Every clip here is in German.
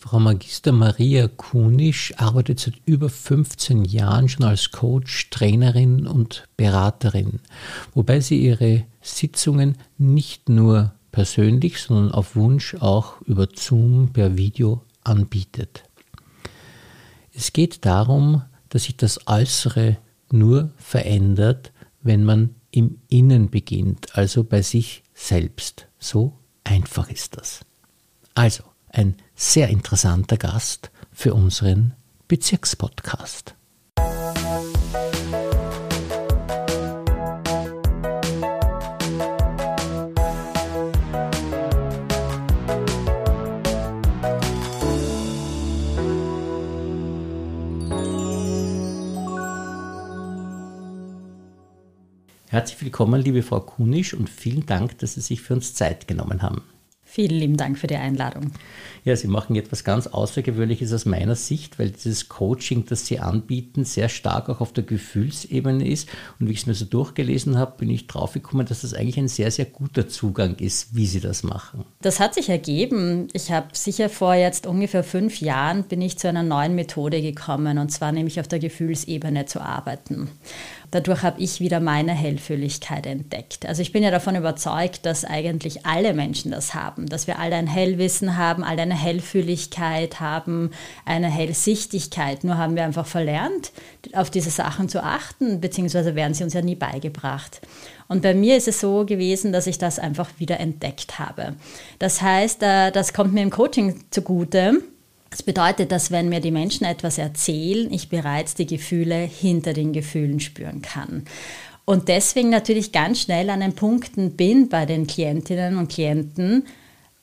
Frau Magister Maria Kunisch arbeitet seit über 15 Jahren schon als Coach, Trainerin und Beraterin, wobei sie ihre Sitzungen nicht nur persönlich, sondern auf Wunsch auch über Zoom per Video anbietet. Es geht darum, dass sich das Äußere nur verändert, wenn man im Innen beginnt, also bei sich selbst. So einfach ist das. Also, ein sehr interessanter Gast für unseren Bezirkspodcast. Herzlich willkommen, liebe Frau Kunisch, und vielen Dank, dass Sie sich für uns Zeit genommen haben. Vielen lieben Dank für die Einladung. Ja, Sie machen etwas ganz Außergewöhnliches aus meiner Sicht, weil dieses Coaching, das Sie anbieten, sehr stark auch auf der Gefühlsebene ist. Und wie ich es mir so durchgelesen habe, bin ich draufgekommen, dass das eigentlich ein sehr, sehr guter Zugang ist, wie Sie das machen. Das hat sich ergeben. Ich habe sicher vor jetzt ungefähr fünf Jahren bin ich zu einer neuen Methode gekommen, und zwar nämlich auf der Gefühlsebene zu arbeiten. Dadurch habe ich wieder meine Hellfühligkeit entdeckt. Also ich bin ja davon überzeugt, dass eigentlich alle Menschen das haben, dass wir alle ein Hellwissen haben, alle eine Hellfühligkeit haben, eine Hellsichtigkeit. Nur haben wir einfach verlernt, auf diese Sachen zu achten, beziehungsweise werden sie uns ja nie beigebracht. Und bei mir ist es so gewesen, dass ich das einfach wieder entdeckt habe. Das heißt, äh, das kommt mir im Coaching zugute das bedeutet, dass wenn mir die Menschen etwas erzählen, ich bereits die Gefühle hinter den Gefühlen spüren kann. Und deswegen natürlich ganz schnell an den Punkten bin bei den Klientinnen und Klienten,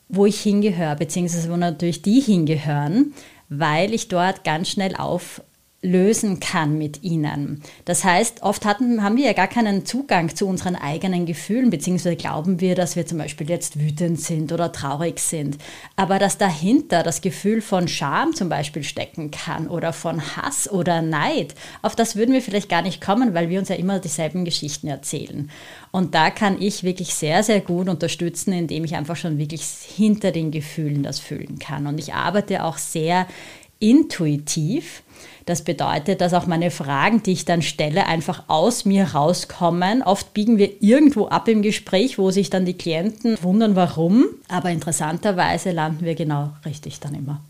wo ich hingehöre, beziehungsweise wo natürlich die hingehören, weil ich dort ganz schnell auf lösen kann mit ihnen. Das heißt, oft hatten, haben wir ja gar keinen Zugang zu unseren eigenen Gefühlen, beziehungsweise glauben wir, dass wir zum Beispiel jetzt wütend sind oder traurig sind. Aber dass dahinter das Gefühl von Scham zum Beispiel stecken kann oder von Hass oder Neid, auf das würden wir vielleicht gar nicht kommen, weil wir uns ja immer dieselben Geschichten erzählen. Und da kann ich wirklich sehr, sehr gut unterstützen, indem ich einfach schon wirklich hinter den Gefühlen das fühlen kann. Und ich arbeite auch sehr intuitiv. Das bedeutet, dass auch meine Fragen, die ich dann stelle, einfach aus mir rauskommen. Oft biegen wir irgendwo ab im Gespräch, wo sich dann die Klienten wundern, warum. Aber interessanterweise landen wir genau richtig dann immer.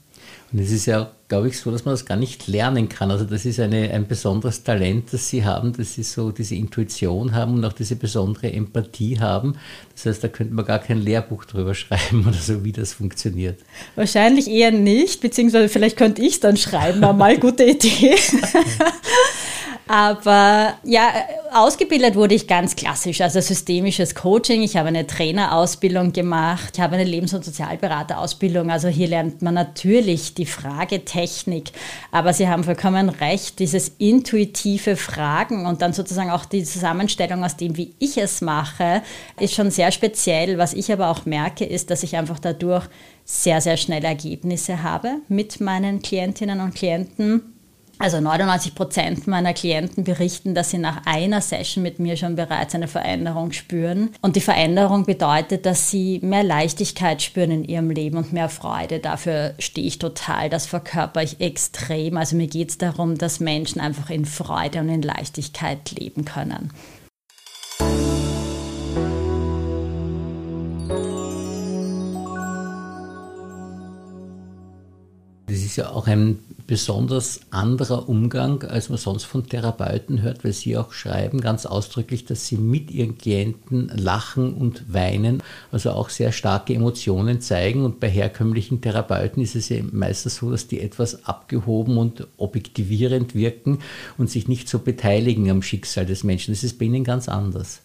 Und es ist ja, glaube ich, so, dass man das gar nicht lernen kann. Also das ist eine, ein besonderes Talent, das Sie haben, dass Sie so diese Intuition haben und auch diese besondere Empathie haben. Das heißt, da könnte man gar kein Lehrbuch drüber schreiben oder so, wie das funktioniert. Wahrscheinlich eher nicht, beziehungsweise vielleicht könnte ich es dann schreiben, aber mal gute Idee. Aber ja, ausgebildet wurde ich ganz klassisch, also systemisches Coaching. Ich habe eine Trainerausbildung gemacht, ich habe eine Lebens- und Sozialberaterausbildung. Also hier lernt man natürlich die Fragetechnik. Aber Sie haben vollkommen recht, dieses intuitive Fragen und dann sozusagen auch die Zusammenstellung aus dem, wie ich es mache, ist schon sehr speziell. Was ich aber auch merke, ist, dass ich einfach dadurch sehr, sehr schnell Ergebnisse habe mit meinen Klientinnen und Klienten also 99 Prozent meiner Klienten berichten, dass sie nach einer Session mit mir schon bereits eine Veränderung spüren. Und die Veränderung bedeutet, dass sie mehr Leichtigkeit spüren in ihrem Leben und mehr Freude. Dafür stehe ich total, das verkörper ich extrem. Also mir geht es darum, dass Menschen einfach in Freude und in Leichtigkeit leben können. Ist ja auch ein besonders anderer Umgang, als man sonst von Therapeuten hört, weil sie auch schreiben ganz ausdrücklich, dass sie mit ihren Klienten lachen und weinen, also auch sehr starke Emotionen zeigen. Und bei herkömmlichen Therapeuten ist es ja meistens so, dass die etwas abgehoben und objektivierend wirken und sich nicht so beteiligen am Schicksal des Menschen. Das ist bei ihnen ganz anders.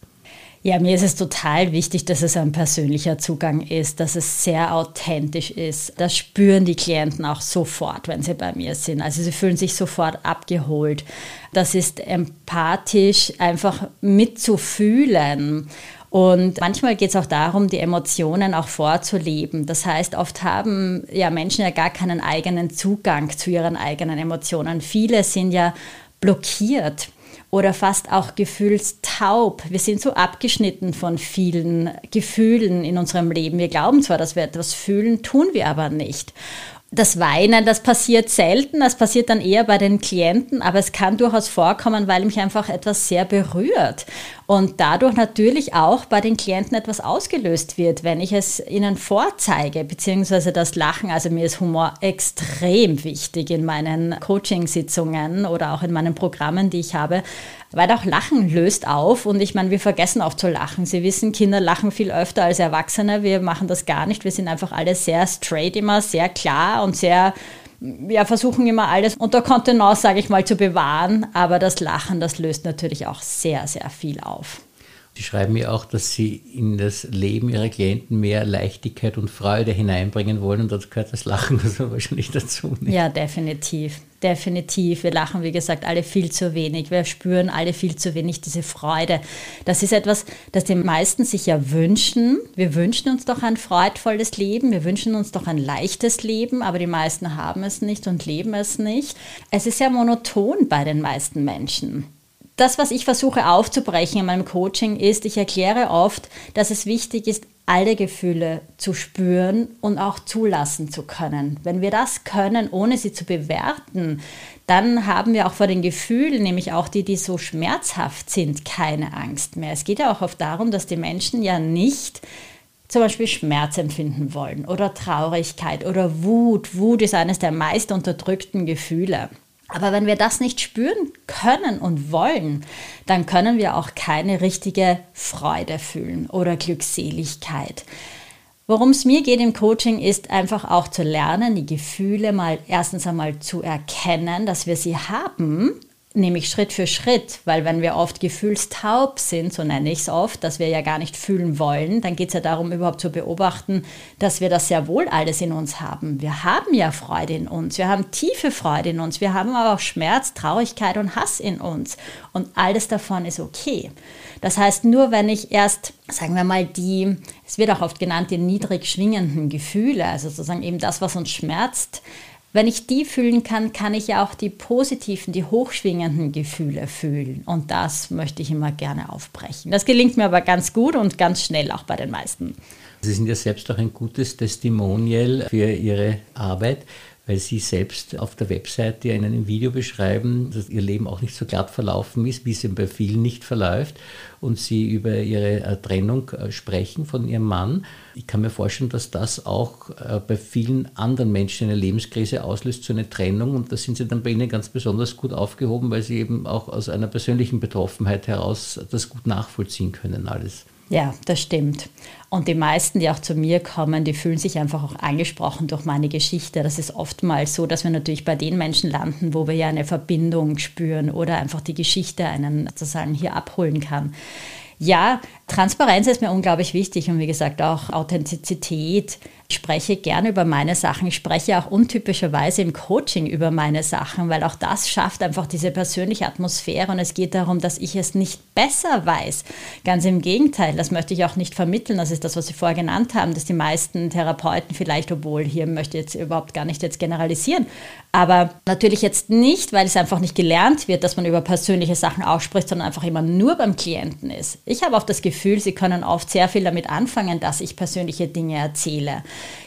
Ja, mir ist es total wichtig, dass es ein persönlicher Zugang ist, dass es sehr authentisch ist. Das spüren die Klienten auch sofort, wenn sie bei mir sind. Also sie fühlen sich sofort abgeholt. Das ist empathisch einfach mitzufühlen. Und manchmal geht es auch darum, die Emotionen auch vorzuleben. Das heißt, oft haben ja Menschen ja gar keinen eigenen Zugang zu ihren eigenen Emotionen. Viele sind ja blockiert oder fast auch gefühlstaub. Wir sind so abgeschnitten von vielen Gefühlen in unserem Leben. Wir glauben zwar, dass wir etwas fühlen, tun wir aber nicht. Das Weinen, das passiert selten, das passiert dann eher bei den Klienten, aber es kann durchaus vorkommen, weil mich einfach etwas sehr berührt und dadurch natürlich auch bei den Klienten etwas ausgelöst wird, wenn ich es ihnen vorzeige, beziehungsweise das Lachen. Also mir ist Humor extrem wichtig in meinen Coaching-Sitzungen oder auch in meinen Programmen, die ich habe, weil auch Lachen löst auf und ich meine, wir vergessen oft zu lachen. Sie wissen, Kinder lachen viel öfter als Erwachsene. Wir machen das gar nicht. Wir sind einfach alle sehr straight immer, sehr klar und sehr ja, versuchen immer alles unter Kontenance, sage ich mal, zu bewahren. Aber das Lachen, das löst natürlich auch sehr, sehr viel auf. Sie schreiben mir auch, dass Sie in das Leben Ihrer Klienten mehr Leichtigkeit und Freude hineinbringen wollen und das gehört das Lachen also wahrscheinlich dazu. Nicht? Ja, definitiv. Definitiv. Wir lachen, wie gesagt, alle viel zu wenig. Wir spüren alle viel zu wenig diese Freude. Das ist etwas, das die meisten sich ja wünschen. Wir wünschen uns doch ein freudvolles Leben. Wir wünschen uns doch ein leichtes Leben, aber die meisten haben es nicht und leben es nicht. Es ist ja monoton bei den meisten Menschen das, was ich versuche aufzubrechen in meinem Coaching, ist, ich erkläre oft, dass es wichtig ist, alle Gefühle zu spüren und auch zulassen zu können. Wenn wir das können, ohne sie zu bewerten, dann haben wir auch vor den Gefühlen, nämlich auch die, die so schmerzhaft sind, keine Angst mehr. Es geht ja auch oft darum, dass die Menschen ja nicht zum Beispiel Schmerz empfinden wollen oder Traurigkeit oder Wut. Wut ist eines der meist unterdrückten Gefühle. Aber wenn wir das nicht spüren können und wollen, dann können wir auch keine richtige Freude fühlen oder Glückseligkeit. Worum es mir geht im Coaching ist einfach auch zu lernen, die Gefühle mal erstens einmal zu erkennen, dass wir sie haben nämlich Schritt für Schritt, weil wenn wir oft gefühlstaub sind, so nenne ich es oft, dass wir ja gar nicht fühlen wollen, dann geht es ja darum, überhaupt zu beobachten, dass wir das sehr wohl alles in uns haben. Wir haben ja Freude in uns, wir haben tiefe Freude in uns, wir haben aber auch Schmerz, Traurigkeit und Hass in uns und alles davon ist okay. Das heißt, nur wenn ich erst, sagen wir mal, die, es wird auch oft genannt, die niedrig schwingenden Gefühle, also sozusagen eben das, was uns schmerzt, wenn ich die fühlen kann, kann ich ja auch die positiven, die hochschwingenden Gefühle fühlen. Und das möchte ich immer gerne aufbrechen. Das gelingt mir aber ganz gut und ganz schnell auch bei den meisten. Sie sind ja selbst auch ein gutes Testimonial für Ihre Arbeit weil Sie selbst auf der Webseite in einem Video beschreiben, dass Ihr Leben auch nicht so glatt verlaufen ist, wie es bei vielen nicht verläuft und Sie über Ihre äh, Trennung äh, sprechen von Ihrem Mann. Ich kann mir vorstellen, dass das auch äh, bei vielen anderen Menschen eine Lebenskrise auslöst, so eine Trennung und da sind Sie dann bei Ihnen ganz besonders gut aufgehoben, weil Sie eben auch aus einer persönlichen Betroffenheit heraus das gut nachvollziehen können alles. Ja, das stimmt. Und die meisten, die auch zu mir kommen, die fühlen sich einfach auch angesprochen durch meine Geschichte. Das ist oftmals so, dass wir natürlich bei den Menschen landen, wo wir ja eine Verbindung spüren oder einfach die Geschichte einen sozusagen hier abholen kann. Ja, Transparenz ist mir unglaublich wichtig und wie gesagt auch Authentizität ich spreche gerne über meine Sachen. Ich spreche auch untypischerweise im Coaching über meine Sachen, weil auch das schafft einfach diese persönliche Atmosphäre und es geht darum, dass ich es nicht besser weiß. Ganz im Gegenteil, das möchte ich auch nicht vermitteln. Das ist das, was Sie vorher genannt haben, dass die meisten Therapeuten vielleicht, obwohl hier möchte ich jetzt überhaupt gar nicht jetzt generalisieren, aber natürlich jetzt nicht, weil es einfach nicht gelernt wird, dass man über persönliche Sachen ausspricht, sondern einfach immer nur beim Klienten ist. Ich habe auch das Gefühl, Sie können oft sehr viel damit anfangen, dass ich persönliche Dinge erzähle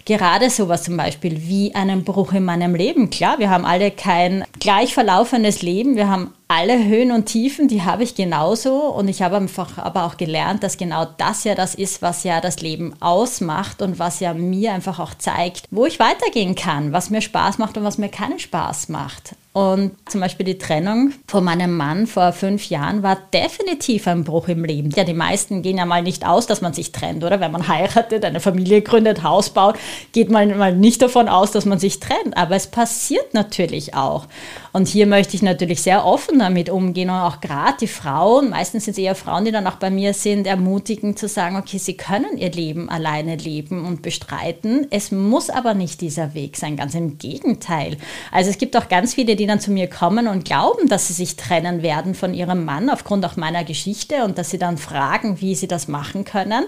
gerade sowas zum Beispiel wie einen Bruch in meinem Leben. Klar, wir haben alle kein gleich verlaufendes Leben, wir haben alle Höhen und Tiefen, die habe ich genauso und ich habe einfach aber auch gelernt, dass genau das ja das ist, was ja das Leben ausmacht und was ja mir einfach auch zeigt, wo ich weitergehen kann, was mir Spaß macht und was mir keinen Spaß macht. Und zum Beispiel die Trennung von meinem Mann vor fünf Jahren war definitiv ein Bruch im Leben. Ja, die meisten gehen ja mal nicht aus, dass man sich trennt, oder? Wenn man heiratet, eine Familie gründet, Haus baut, geht man mal nicht davon aus, dass man sich trennt. Aber es passiert natürlich auch. Und hier möchte ich natürlich sehr offen damit umgehen und auch gerade die Frauen, meistens sind es eher Frauen, die dann auch bei mir sind, ermutigen zu sagen, okay, sie können ihr Leben alleine leben und bestreiten. Es muss aber nicht dieser Weg sein, ganz im Gegenteil. Also es gibt auch ganz viele, die dann zu mir kommen und glauben, dass sie sich trennen werden von ihrem Mann aufgrund auch meiner Geschichte und dass sie dann fragen, wie sie das machen können,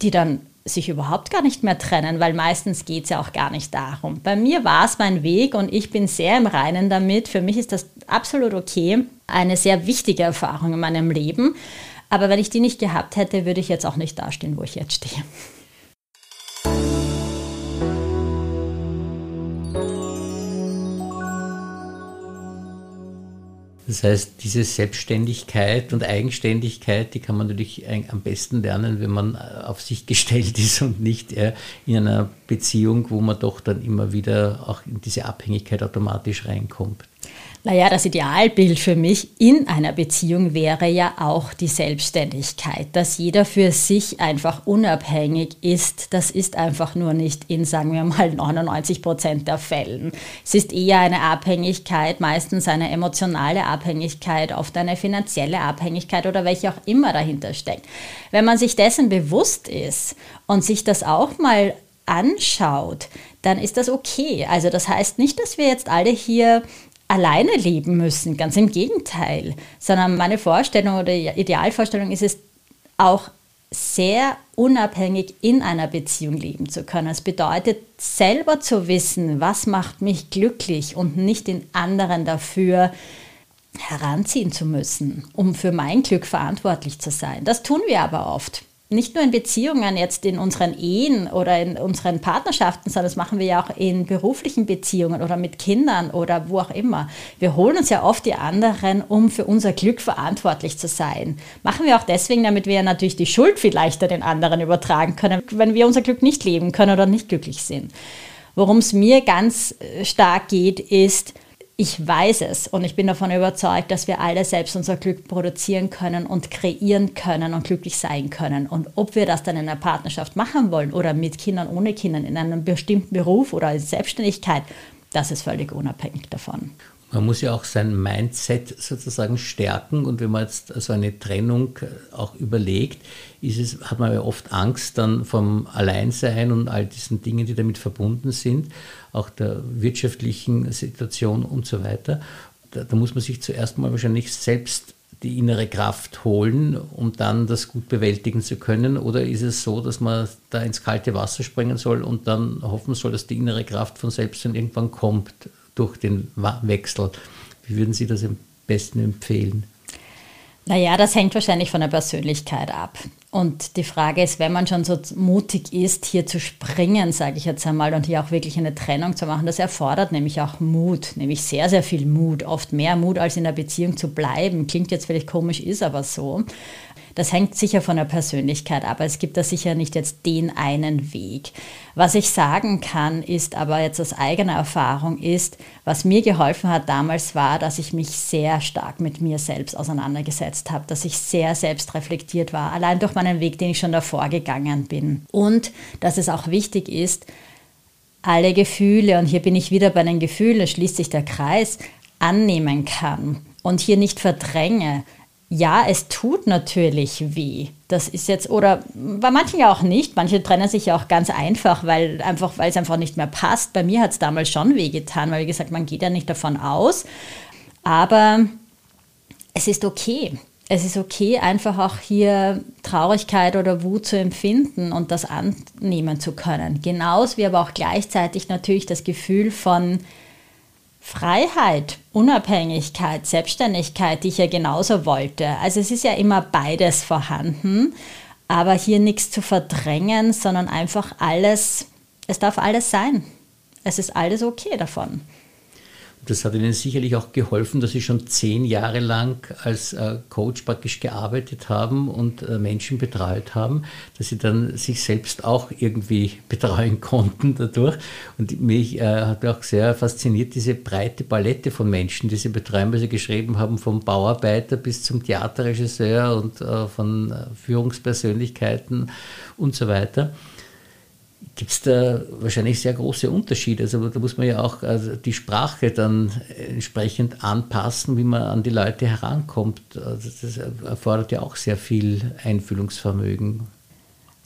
die dann sich überhaupt gar nicht mehr trennen, weil meistens geht es ja auch gar nicht darum. Bei mir war es mein Weg und ich bin sehr im Reinen damit. Für mich ist das absolut okay, eine sehr wichtige Erfahrung in meinem Leben. Aber wenn ich die nicht gehabt hätte, würde ich jetzt auch nicht dastehen, wo ich jetzt stehe. Das heißt, diese Selbstständigkeit und Eigenständigkeit, die kann man natürlich am besten lernen, wenn man äh, auf sich gestellt ist und nicht in einer Beziehung, wo man doch dann immer wieder auch in diese Abhängigkeit automatisch reinkommt. Naja, das Idealbild für mich in einer Beziehung wäre ja auch die Selbstständigkeit, dass jeder für sich einfach unabhängig ist. Das ist einfach nur nicht in, sagen wir mal, 99 Prozent der Fällen. Es ist eher eine Abhängigkeit, meistens eine emotionale Abhängigkeit, oft eine finanzielle Abhängigkeit oder welche auch immer dahinter steckt. Wenn man sich dessen bewusst ist und sich das auch mal anschaut, dann ist das okay. Also das heißt nicht, dass wir jetzt alle hier alleine leben müssen, ganz im Gegenteil, sondern meine Vorstellung oder Idealvorstellung ist es auch sehr unabhängig in einer Beziehung leben zu können. Es bedeutet selber zu wissen, was macht mich glücklich und nicht den anderen dafür heranziehen zu müssen, um für mein Glück verantwortlich zu sein. Das tun wir aber oft nicht nur in Beziehungen, jetzt in unseren Ehen oder in unseren Partnerschaften, sondern das machen wir ja auch in beruflichen Beziehungen oder mit Kindern oder wo auch immer. Wir holen uns ja oft die anderen, um für unser Glück verantwortlich zu sein. Machen wir auch deswegen, damit wir natürlich die Schuld vielleicht den anderen übertragen können, wenn wir unser Glück nicht leben können oder nicht glücklich sind. Worum es mir ganz äh, stark geht, ist, ich weiß es und ich bin davon überzeugt, dass wir alle selbst unser Glück produzieren können und kreieren können und glücklich sein können. Und ob wir das dann in einer Partnerschaft machen wollen oder mit Kindern, ohne Kindern, in einem bestimmten Beruf oder in Selbstständigkeit, das ist völlig unabhängig davon. Man muss ja auch sein Mindset sozusagen stärken und wenn man jetzt so eine Trennung äh, auch überlegt, ist es, hat man ja oft Angst dann vom Alleinsein und all diesen Dingen, die damit verbunden sind, auch der wirtschaftlichen Situation und so weiter. Da, da muss man sich zuerst mal wahrscheinlich selbst die innere Kraft holen, um dann das gut bewältigen zu können? Oder ist es so, dass man da ins kalte Wasser springen soll und dann hoffen soll, dass die innere Kraft von selbst dann irgendwann kommt? Durch den Wechsel. Wie würden Sie das am besten empfehlen? Naja, das hängt wahrscheinlich von der Persönlichkeit ab. Und die Frage ist, wenn man schon so mutig ist, hier zu springen, sage ich jetzt einmal, und hier auch wirklich eine Trennung zu machen, das erfordert nämlich auch Mut, nämlich sehr, sehr viel Mut, oft mehr Mut, als in der Beziehung zu bleiben. Klingt jetzt vielleicht komisch, ist aber so. Das hängt sicher von der Persönlichkeit ab. Es gibt da sicher nicht jetzt den einen Weg. Was ich sagen kann, ist aber jetzt aus eigener Erfahrung ist, was mir geholfen hat damals war, dass ich mich sehr stark mit mir selbst auseinandergesetzt habe, dass ich sehr selbst reflektiert war, allein durch meinen Weg, den ich schon davor gegangen bin. Und dass es auch wichtig ist, alle Gefühle, und hier bin ich wieder bei den Gefühlen, schließt sich der Kreis, annehmen kann und hier nicht verdränge, ja, es tut natürlich weh. Das ist jetzt, oder bei manchen ja auch nicht. Manche trennen sich ja auch ganz einfach, weil einfach, weil es einfach nicht mehr passt. Bei mir hat es damals schon weh getan, weil wie gesagt, man geht ja nicht davon aus. Aber es ist okay. Es ist okay, einfach auch hier Traurigkeit oder Wut zu empfinden und das annehmen zu können. Genauso wie aber auch gleichzeitig natürlich das Gefühl von, Freiheit, Unabhängigkeit, Selbstständigkeit, die ich ja genauso wollte. Also es ist ja immer beides vorhanden, aber hier nichts zu verdrängen, sondern einfach alles, es darf alles sein. Es ist alles okay davon. Das hat Ihnen sicherlich auch geholfen, dass Sie schon zehn Jahre lang als äh, Coach praktisch gearbeitet haben und äh, Menschen betreut haben, dass Sie dann sich selbst auch irgendwie betreuen konnten dadurch. Und mich äh, hat auch sehr fasziniert diese breite Palette von Menschen, die Sie betreuen, weil Sie geschrieben haben, vom Bauarbeiter bis zum Theaterregisseur und von Führungspersönlichkeiten und so weiter gibt es da wahrscheinlich sehr große Unterschiede. Also da muss man ja auch also die Sprache dann entsprechend anpassen, wie man an die Leute herankommt. Also das erfordert ja auch sehr viel Einfühlungsvermögen.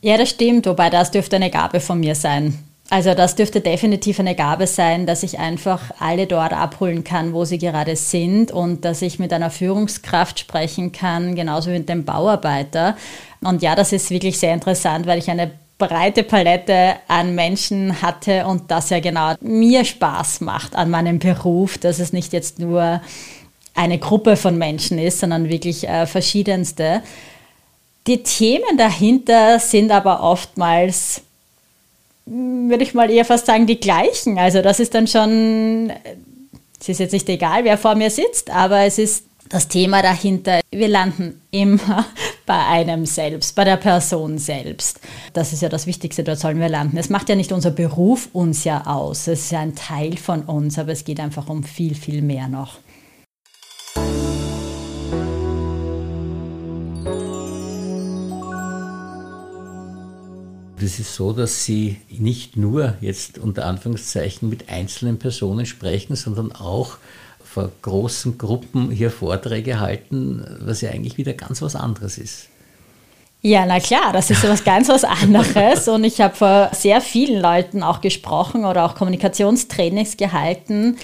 Ja, das stimmt, wobei das dürfte eine Gabe von mir sein. Also das dürfte definitiv eine Gabe sein, dass ich einfach alle dort abholen kann, wo sie gerade sind und dass ich mit einer Führungskraft sprechen kann, genauso wie mit dem Bauarbeiter. Und ja, das ist wirklich sehr interessant, weil ich eine breite Palette an Menschen hatte und das ja genau mir Spaß macht an meinem Beruf, dass es nicht jetzt nur eine Gruppe von Menschen ist, sondern wirklich äh, verschiedenste. Die Themen dahinter sind aber oftmals, würde ich mal eher fast sagen, die gleichen. Also das ist dann schon, es ist jetzt nicht egal, wer vor mir sitzt, aber es ist das Thema dahinter, wir landen immer bei einem selbst, bei der Person selbst. Das ist ja das Wichtigste, dort sollen wir landen. Es macht ja nicht unser Beruf uns ja aus, es ist ja ein Teil von uns, aber es geht einfach um viel, viel mehr noch. Es ist so, dass Sie nicht nur jetzt unter Anführungszeichen mit einzelnen Personen sprechen, sondern auch vor großen Gruppen hier Vorträge halten, was ja eigentlich wieder ganz was anderes ist. Ja, na klar, das ist was ganz was anderes. Und ich habe vor sehr vielen Leuten auch gesprochen oder auch Kommunikationstrainings gehalten.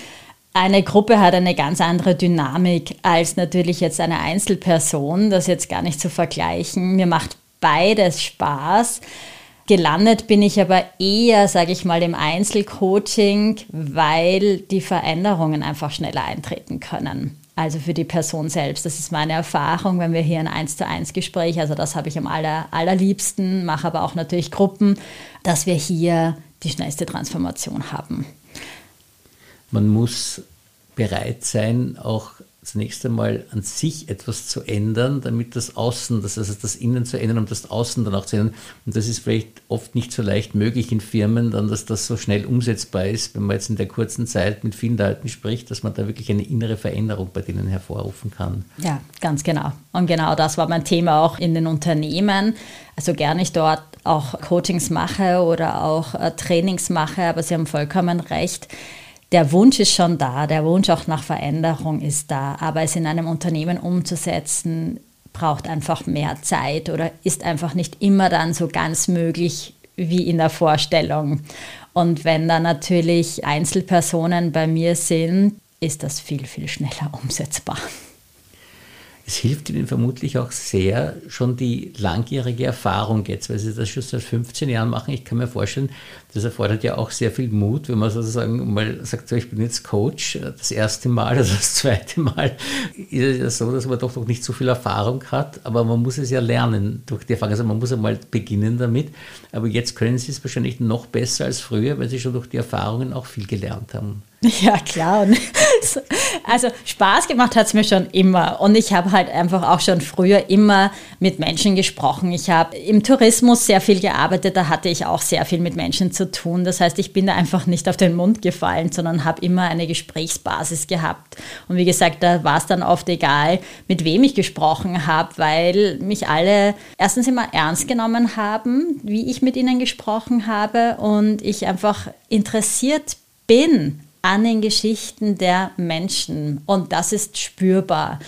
Eine Gruppe hat eine ganz andere Dynamik als natürlich jetzt eine Einzelperson. Das jetzt gar nicht zu vergleichen. Mir macht beides Spaß. Gelandet bin ich aber eher, sage ich mal, im Einzelcoaching, weil die Veränderungen einfach schneller eintreten können. Also für die Person selbst. Das ist meine Erfahrung, wenn wir hier ein 1 zu 1 Gespräch, also das habe ich am aller, allerliebsten, mache aber auch natürlich Gruppen, dass wir hier die schnellste Transformation haben. Man muss bereit sein, auch zunächst einmal an sich etwas zu ändern, damit das Außen, das heißt das Innen zu ändern, um das Außen dann auch zu ändern. Und das ist vielleicht oft nicht so leicht möglich in Firmen, dann, dass das so schnell umsetzbar ist, wenn man jetzt in der kurzen Zeit mit vielen Leuten spricht, dass man da wirklich eine innere Veränderung bei denen hervorrufen kann. Ja, ganz genau. Und genau das war mein Thema auch in den Unternehmen. Also gerne ich dort auch Coachings mache oder auch äh, Trainings mache, aber Sie haben vollkommen recht der Wunsch ist schon da, der Wunsch auch nach Veränderung ist da, aber es in einem Unternehmen umzusetzen, braucht einfach mehr Zeit oder ist einfach nicht immer dann so ganz möglich wie in der Vorstellung. Und wenn da natürlich Einzelpersonen bei mir sind, ist das viel, viel schneller umsetzbar. Es hilft Ihnen vermutlich auch sehr schon die langjährige Erfahrung jetzt, weil Sie das schon seit 15 Jahren machen. Ich kann mir vorstellen, das erfordert ja auch sehr viel Mut, wenn man sozusagen mal sagt, so, ich bin jetzt Coach, das erste Mal, also das zweite Mal ist es ja so, dass man doch noch nicht so viel Erfahrung hat, aber man muss es ja lernen durch die Erfahrung. Also man muss einmal beginnen damit, aber jetzt können Sie es wahrscheinlich noch besser als früher, weil Sie schon durch die Erfahrungen auch viel gelernt haben. Ja, klar. also Spaß gemacht hat es mir schon immer. Und ich habe halt einfach auch schon früher immer mit Menschen gesprochen. Ich habe im Tourismus sehr viel gearbeitet, da hatte ich auch sehr viel mit Menschen zu tun. Das heißt, ich bin da einfach nicht auf den Mund gefallen, sondern habe immer eine Gesprächsbasis gehabt. Und wie gesagt, da war es dann oft egal, mit wem ich gesprochen habe, weil mich alle erstens immer ernst genommen haben, wie ich mit ihnen gesprochen habe und ich einfach interessiert bin an den Geschichten der Menschen. Und das ist spürbar.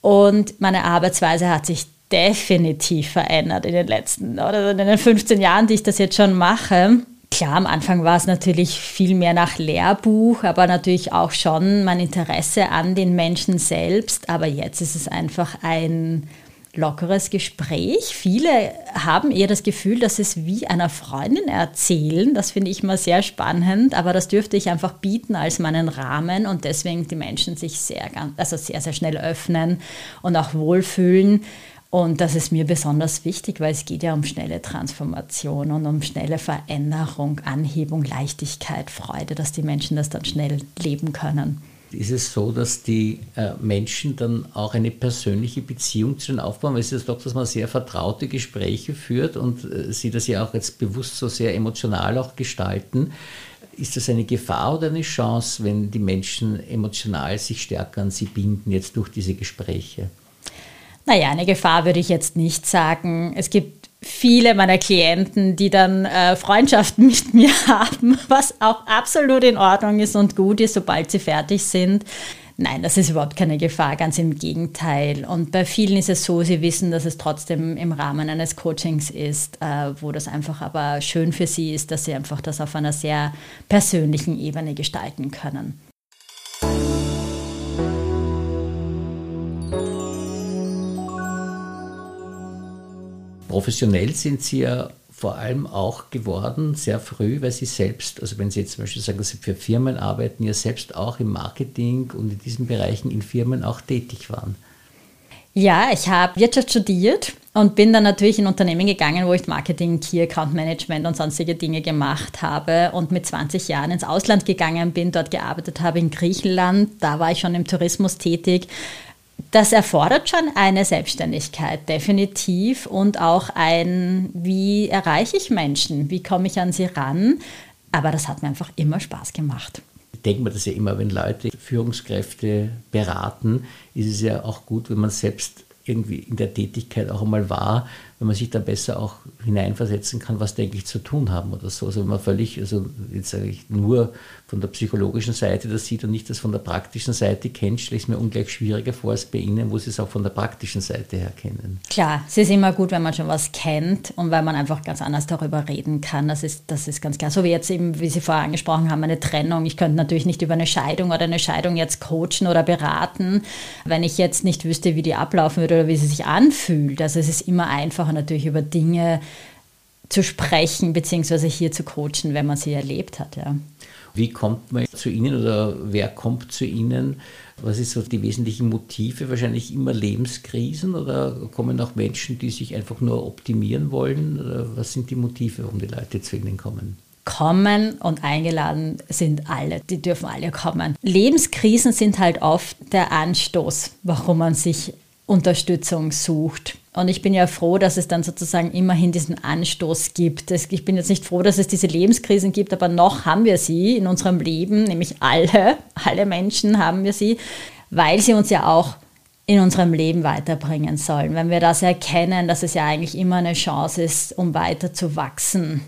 Und meine Arbeitsweise hat sich definitiv verändert in den letzten oder in den 15 Jahren, die ich das jetzt schon mache. Klar, am Anfang war es natürlich viel mehr nach Lehrbuch, aber natürlich auch schon mein Interesse an den Menschen selbst. Aber jetzt ist es einfach ein lockeres Gespräch. Viele haben eher das Gefühl, dass es wie einer Freundin erzählen. Das finde ich immer sehr spannend, aber das dürfte ich einfach bieten als meinen Rahmen und deswegen die Menschen sich sehr, also sehr, sehr schnell öffnen und auch wohlfühlen. Und das ist mir besonders wichtig, weil es geht ja um schnelle Transformation und um schnelle Veränderung, Anhebung, Leichtigkeit, Freude, dass die Menschen das dann schnell leben können ist es so, dass die äh, Menschen dann auch eine persönliche Beziehung zu den aufbauen? Weil es ist doch, dass man sehr vertraute Gespräche führt und äh, sie das ja auch jetzt bewusst so sehr emotional auch gestalten. Ist das eine Gefahr oder eine Chance, wenn die Menschen emotional sich stärker an sie binden, jetzt durch diese Gespräche? Naja, eine Gefahr würde ich jetzt nicht sagen. Es gibt viele meiner Klienten, die dann äh, Freundschaften mit mir haben, was auch absolut in Ordnung ist und gut ist, sobald sie fertig sind. Nein, das ist überhaupt keine Gefahr, ganz im Gegenteil. Und bei vielen ist es so, sie wissen, dass es trotzdem im Rahmen eines Coachings ist, äh, wo das einfach aber schön für sie ist, dass sie einfach das auf einer sehr persönlichen Ebene gestalten können. Professionell sind Sie ja vor allem auch geworden, sehr früh, weil Sie selbst, also wenn Sie jetzt zum Beispiel sagen, dass Sie für Firmen arbeiten, ja selbst auch im Marketing und in diesen Bereichen in Firmen auch tätig waren. Ja, ich habe Wirtschaft studiert und bin dann natürlich in Unternehmen gegangen, wo ich Marketing, Key Account Management und sonstige Dinge gemacht habe und mit 20 Jahren ins Ausland gegangen bin, dort gearbeitet habe in Griechenland. Da war ich schon im Tourismus tätig das erfordert schon eine Selbstständigkeit, definitiv. Und auch ein, wie erreiche ich Menschen? Wie komme ich an sie ran? Aber das hat mir einfach immer Spaß gemacht. Ich denke mir das ja immer, wenn Leute Führungskräfte beraten, ist es ja auch gut, wenn man selbst irgendwie in der Tätigkeit auch einmal war, wenn man sich dann besser auch hineinversetzen kann, was denke ich zu tun haben oder so. Also wenn man völlig, also jetzt sage ich nur von der psychologischen Seite das sieht und nicht das von der praktischen Seite kennt, stelle ich es mir ungleich schwieriger vor als bei Ihnen, wo Sie es auch von der praktischen Seite her kennen. Klar, es ist immer gut, wenn man schon was kennt und weil man einfach ganz anders darüber reden kann. Das ist, das ist ganz klar. So wie jetzt eben, wie Sie vorher angesprochen haben, eine Trennung. Ich könnte natürlich nicht über eine Scheidung oder eine Scheidung jetzt coachen oder beraten, wenn ich jetzt nicht wüsste, wie die ablaufen würde oder wie sie sich anfühlt. Also es ist immer einfach einfacher natürlich über Dinge zu sprechen, beziehungsweise hier zu coachen, wenn man sie erlebt hat. Ja. Wie kommt man zu Ihnen oder wer kommt zu Ihnen? Was ist so die wesentlichen Motive? Wahrscheinlich immer Lebenskrisen oder kommen auch Menschen, die sich einfach nur optimieren wollen? Oder was sind die Motive, warum die Leute zu Ihnen kommen? Kommen und eingeladen sind alle, die dürfen alle kommen. Lebenskrisen sind halt oft der Anstoß, warum man sich Unterstützung sucht. Und ich bin ja froh, dass es dann sozusagen immerhin diesen Anstoß gibt. Ich bin jetzt nicht froh, dass es diese Lebenskrisen gibt, aber noch haben wir sie in unserem Leben, nämlich alle, alle Menschen haben wir sie, weil sie uns ja auch in unserem Leben weiterbringen sollen. Wenn wir das erkennen, dass es ja eigentlich immer eine Chance ist, um weiter zu wachsen,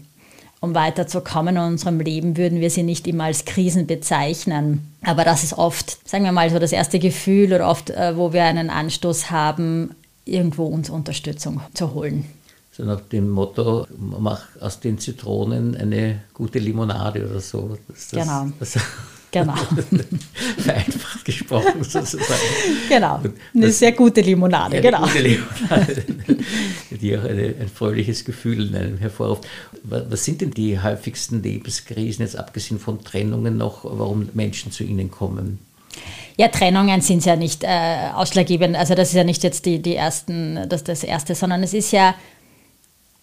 um weiterzukommen in unserem Leben, würden wir sie nicht immer als Krisen bezeichnen. Aber das ist oft, sagen wir mal so, das erste Gefühl oder oft, äh, wo wir einen Anstoß haben, irgendwo uns Unterstützung zu holen. So nach dem Motto, mach aus den Zitronen eine gute Limonade oder so. Das, genau. Das, Genau. Vereinfacht gesprochen sozusagen. Genau. Eine das, sehr gute Limonade, eine genau. Gute Limonade, die auch eine, ein fröhliches Gefühl in einem hervorruft. Was sind denn die häufigsten Lebenskrisen, jetzt abgesehen von Trennungen noch, warum Menschen zu Ihnen kommen? Ja, Trennungen sind ja nicht äh, ausschlaggebend. Also das ist ja nicht jetzt die, die ersten, das, das Erste, sondern es ist ja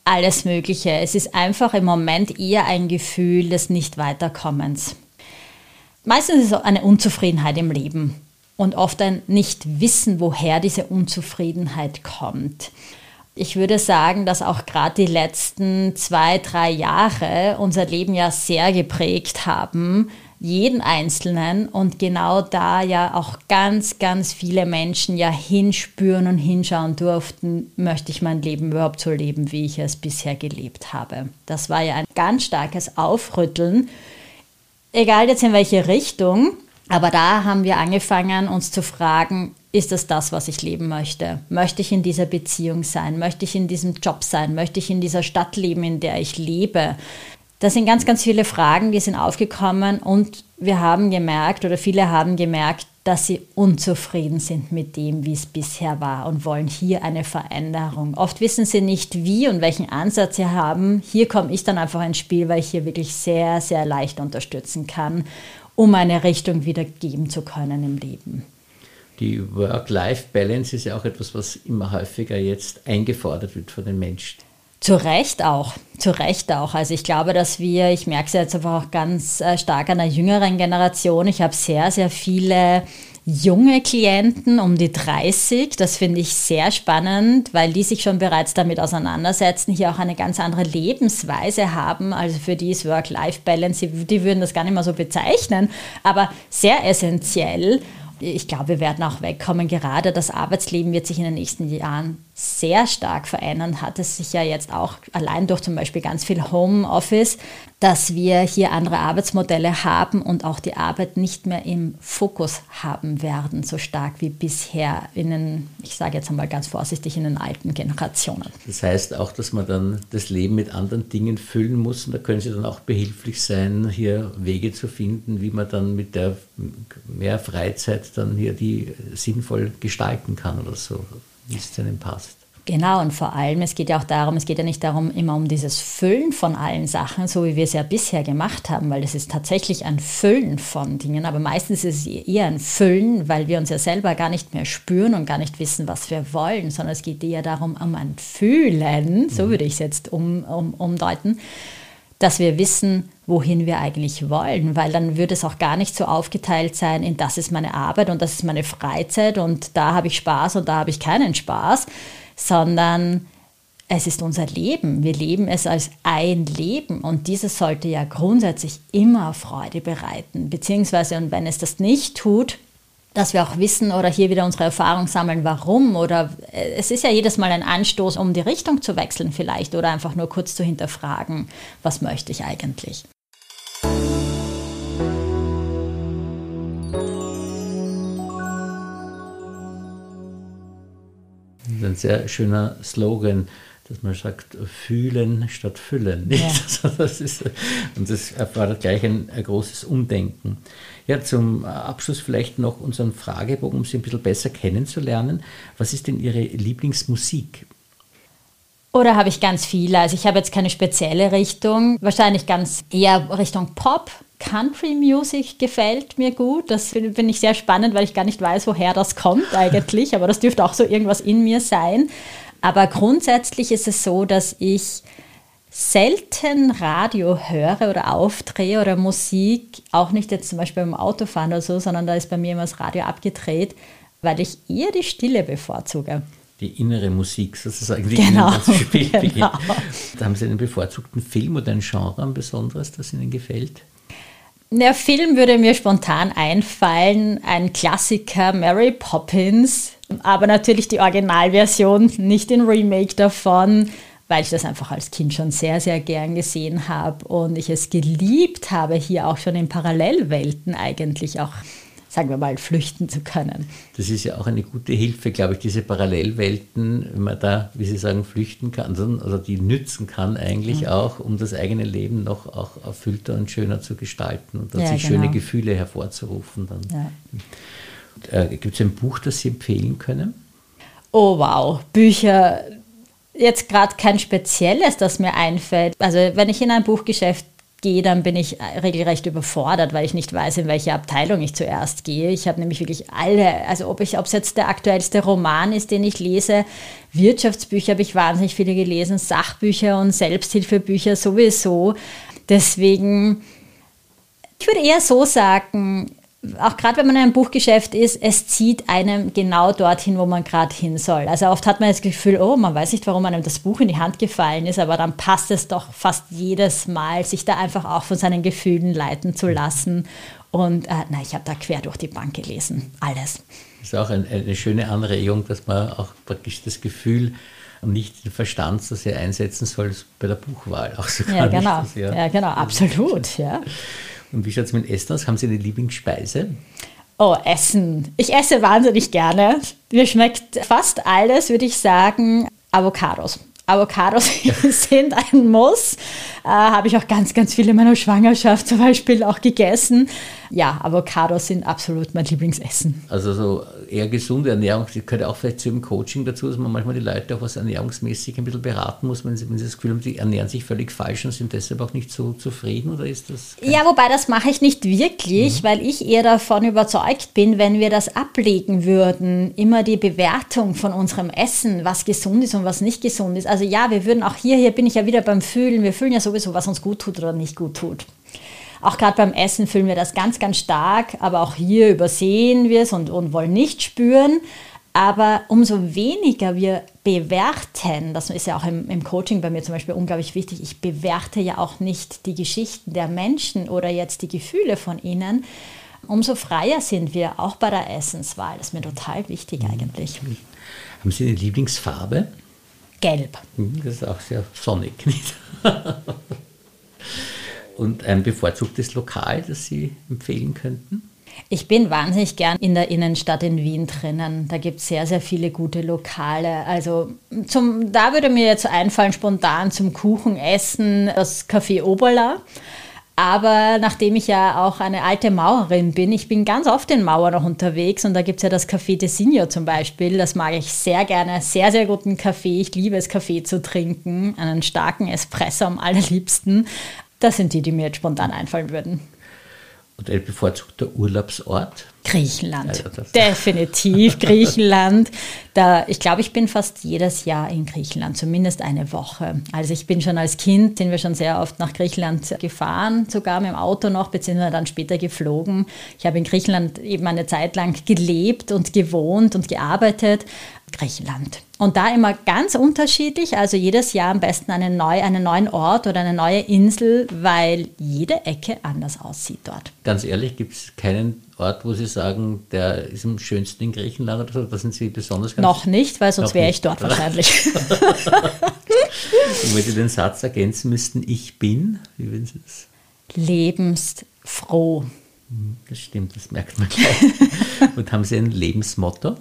alles Mögliche. Es ist einfach im Moment eher ein Gefühl des Nicht-Weiterkommens. Meistens ist es eine Unzufriedenheit im Leben und oft ein Nicht-Wissen, woher diese Unzufriedenheit kommt. Ich würde sagen, dass auch gerade die letzten zwei, drei Jahre unser Leben ja sehr geprägt haben, jeden Einzelnen und genau da ja auch ganz, ganz viele Menschen ja hinspüren und hinschauen durften, möchte ich mein Leben überhaupt so leben, wie ich es bisher gelebt habe. Das war ja ein ganz starkes Aufrütteln egal jetzt in welche Richtung, aber da haben wir angefangen, uns zu fragen, ist das das, was ich leben möchte? Möchte ich in dieser Beziehung sein? Möchte ich in diesem Job sein? Möchte ich in dieser Stadt leben, in der ich lebe? Das sind ganz, ganz viele Fragen, die sind aufgekommen und wir haben gemerkt oder viele haben gemerkt, dass sie unzufrieden sind mit dem, wie es bisher war und wollen hier eine Veränderung. Oft wissen sie nicht, wie und welchen Ansatz sie haben. Hier komme ich dann einfach ins Spiel, weil ich hier wirklich sehr, sehr leicht unterstützen kann, um eine Richtung wieder geben zu können im Leben. Die Work-Life-Balance ist ja auch etwas, was immer häufiger jetzt eingefordert wird von den Menschen. Zu Recht auch, zu Recht auch. Also ich glaube, dass wir, ich merke es jetzt einfach auch ganz äh, stark an der jüngeren Generation, ich habe sehr, sehr viele junge Klienten um die 30. Das finde ich sehr spannend, weil die sich schon bereits damit auseinandersetzen, hier auch eine ganz andere Lebensweise haben. Also für die ist Work-Life-Balance, die würden das gar nicht mehr so bezeichnen, aber sehr essentiell. Ich glaube, wir werden auch wegkommen. Gerade das Arbeitsleben wird sich in den nächsten Jahren sehr stark verändern, hat es sich ja jetzt auch allein durch zum Beispiel ganz viel Homeoffice, dass wir hier andere Arbeitsmodelle haben und auch die Arbeit nicht mehr im Fokus haben werden, so stark wie bisher in den, ich sage jetzt einmal ganz vorsichtig, in den alten Generationen. Das heißt auch, dass man dann das Leben mit anderen Dingen füllen muss und da können Sie dann auch behilflich sein, hier Wege zu finden, wie man dann mit der mehr Freizeit dann hier die sinnvoll gestalten kann oder so wie es zu einem passt. Genau, und vor allem, es geht ja auch darum, es geht ja nicht darum, immer um dieses Füllen von allen Sachen, so wie wir es ja bisher gemacht haben, weil es ist tatsächlich ein Füllen von Dingen, aber meistens ist es eher ein Füllen, weil wir uns ja selber gar nicht mehr spüren und gar nicht wissen, was wir wollen, sondern es geht eher darum, um ein Fühlen, so mhm. würde ich es jetzt um, um, umdeuten, dass wir wissen, wohin wir eigentlich wollen, weil dann würde es auch gar nicht so aufgeteilt sein, in das ist meine Arbeit und das ist meine Freizeit und da habe ich Spaß und da habe ich keinen Spaß, sondern es ist unser Leben. Wir leben es als ein Leben und dieses sollte ja grundsätzlich immer Freude bereiten, beziehungsweise und wenn es das nicht tut, dass wir auch wissen oder hier wieder unsere Erfahrung sammeln, warum. Oder äh, es ist ja jedes Mal ein Anstoß, um die Richtung zu wechseln vielleicht oder einfach nur kurz zu hinterfragen, was möchte ich eigentlich. Sehr schöner Slogan dass man sagt, fühlen statt füllen. Ja. Das ist, und das erfordert gleich ein, ein, großes Umdenken. Ja, zum Abschluss vielleicht noch unseren Fragebogen, um Sie ein bisschen besser kennenzulernen. Was ist denn Ihre Lieblingsmusik? Oder habe ich ganz viele? Also ich habe jetzt keine spezielle Richtung. Wahrscheinlich ganz eher Richtung Pop. Country Music gefällt mir gut. Das finde ich sehr spannend, weil ich gar nicht weiß, woher das kommt eigentlich. Aber das dürfte auch so irgendwas in mir sein. Aber grundsätzlich ist es so, dass ich selten Radio höre oder aufdrehe oder Musik, auch nicht jetzt zum Beispiel beim Autofahren oder so, sondern da ist bei mir immer das Radio abgedreht, weil ich eher die Stille bevorzuge. Die innere Musik sozusagen, die genau, Ihnen das Spiel genau. Da haben Sie einen bevorzugten Film oder ein Genre ein besonderes, das Ihnen gefällt? Der Film würde mir spontan einfallen, ein Klassiker, Mary Poppins, aber natürlich die Originalversion, nicht den Remake davon, weil ich das einfach als Kind schon sehr, sehr gern gesehen habe und ich es geliebt habe, hier auch schon in Parallelwelten eigentlich auch sagen wir mal, flüchten zu können. Das ist ja auch eine gute Hilfe, glaube ich, diese Parallelwelten, wenn man da, wie Sie sagen, flüchten kann, also die nützen kann eigentlich mhm. auch, um das eigene Leben noch auch erfüllter und schöner zu gestalten und ja, sich genau. schöne Gefühle hervorzurufen. Dann. Ja. Äh, Gibt es ein Buch, das Sie empfehlen können? Oh wow, Bücher, jetzt gerade kein spezielles, das mir einfällt. Also wenn ich in ein Buchgeschäft gehe, dann bin ich regelrecht überfordert, weil ich nicht weiß, in welche Abteilung ich zuerst gehe. Ich habe nämlich wirklich alle, also ob es jetzt der aktuellste Roman ist, den ich lese, Wirtschaftsbücher habe ich wahnsinnig viele gelesen, Sachbücher und Selbsthilfebücher sowieso. Deswegen, ich würde eher so sagen, auch gerade wenn man in einem Buchgeschäft ist, es zieht einem genau dorthin, wo man gerade hin soll. Also oft hat man das Gefühl, oh, man weiß nicht, warum einem das Buch in die Hand gefallen ist, aber dann passt es doch fast jedes Mal, sich da einfach auch von seinen Gefühlen leiten zu lassen. Und äh, na, ich habe da quer durch die Bank gelesen, alles. Das ist auch ein, eine schöne Anregung, dass man auch praktisch das Gefühl und nicht den Verstand so sehr einsetzen soll bei der Buchwahl. Auch so ja, genau. ja, genau, absolut. Ja. Und wie schaut es mit Essen aus? Haben Sie eine Lieblingsspeise? Oh, Essen. Ich esse wahnsinnig gerne. Mir schmeckt fast alles, würde ich sagen, Avocados. Avocados sind ein Muss. Äh, Habe ich auch ganz, ganz viele in meiner Schwangerschaft zum Beispiel auch gegessen ja, Avocados sind absolut mein Lieblingsessen. Also so eher gesunde Ernährung, das gehört auch vielleicht zu einem Coaching dazu, dass man manchmal die Leute auch was ernährungsmäßig ein bisschen beraten muss, wenn sie, wenn sie das Gefühl haben, die ernähren sich völlig falsch und sind deshalb auch nicht so zufrieden oder ist das? Ja, wobei das mache ich nicht wirklich, mhm. weil ich eher davon überzeugt bin, wenn wir das ablegen würden, immer die Bewertung von unserem Essen, was gesund ist und was nicht gesund ist. Also ja, wir würden auch hier, hier bin ich ja wieder beim Fühlen, wir fühlen ja sowieso, was uns gut tut oder nicht gut tut. Auch gerade beim Essen fühlen wir das ganz, ganz stark, aber auch hier übersehen wir es und, und wollen nicht spüren. Aber umso weniger wir bewerten, das ist ja auch im, im, Coaching bei mir zum Beispiel unglaublich wichtig, ich bewerte ja auch nicht die Geschichten der Menschen oder jetzt die Gefühle von ihnen, umso freier sind wir auch bei der Essenswahl. Das ist mir total wichtig mhm. eigentlich. Haben Sie eine Lieblingsfarbe? Gelb. Mhm, das ist auch sehr sonnig, nicht? und ein bevorzugtes Lokal, das Sie empfehlen könnten? Ich bin wahnsinnig gern in der Innenstadt in Wien drinnen. Da gibt es sehr, sehr viele gute Lokale. Also zum, da würde mir jetzt einfallen, spontan zum Kuchenessen das Café Oberla. Aber nachdem ich ja auch eine alte Mauerin bin, ich bin ganz oft in Mauer noch unterwegs und da gibt es ja das Café de Signo zum Beispiel. Das mag ich sehr gerne. Sehr, sehr guten Kaffee. Ich liebe es, Kaffee zu trinken. Einen starken Espresso am allerliebsten. Das sind die, die mir jetzt spontan einfallen würden. Und ein bevorzugter Urlaubsort? Griechenland. Ja, Definitiv Griechenland. Da, ich glaube, ich bin fast jedes Jahr in Griechenland, zumindest eine Woche. Also ich bin schon als Kind, sind wir schon sehr oft nach Griechenland gefahren, sogar mit dem Auto noch, beziehungsweise dann später geflogen. Ich habe in Griechenland eben eine Zeit lang gelebt und gewohnt und gearbeitet. Griechenland. Und da immer ganz unterschiedlich, also jedes Jahr am besten einen, neu, einen neuen Ort oder eine neue Insel, weil jede Ecke anders aussieht dort. Ganz ehrlich, gibt es keinen Ort, wo Sie sagen, der ist am schönsten in Griechenland oder so? Da sind Sie besonders ganz Noch nicht, weil sonst wäre ich dort wahrscheinlich. Und wenn Sie den Satz ergänzen müssten, ich bin, wie würden Sie das? Lebensfroh. Hm, das stimmt, das merkt man gleich. Und haben Sie ein Lebensmotto?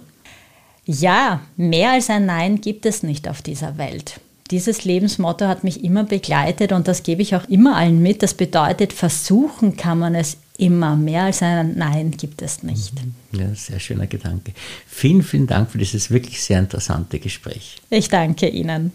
Ja, mehr als ein Nein gibt es nicht auf dieser Welt. Dieses Lebensmotto hat mich immer begleitet und das gebe ich auch immer allen mit. Das bedeutet, versuchen kann man es immer. Mehr als ein Nein gibt es nicht. Ja, sehr schöner Gedanke. Vielen, vielen Dank für dieses wirklich sehr interessante Gespräch. Ich danke Ihnen.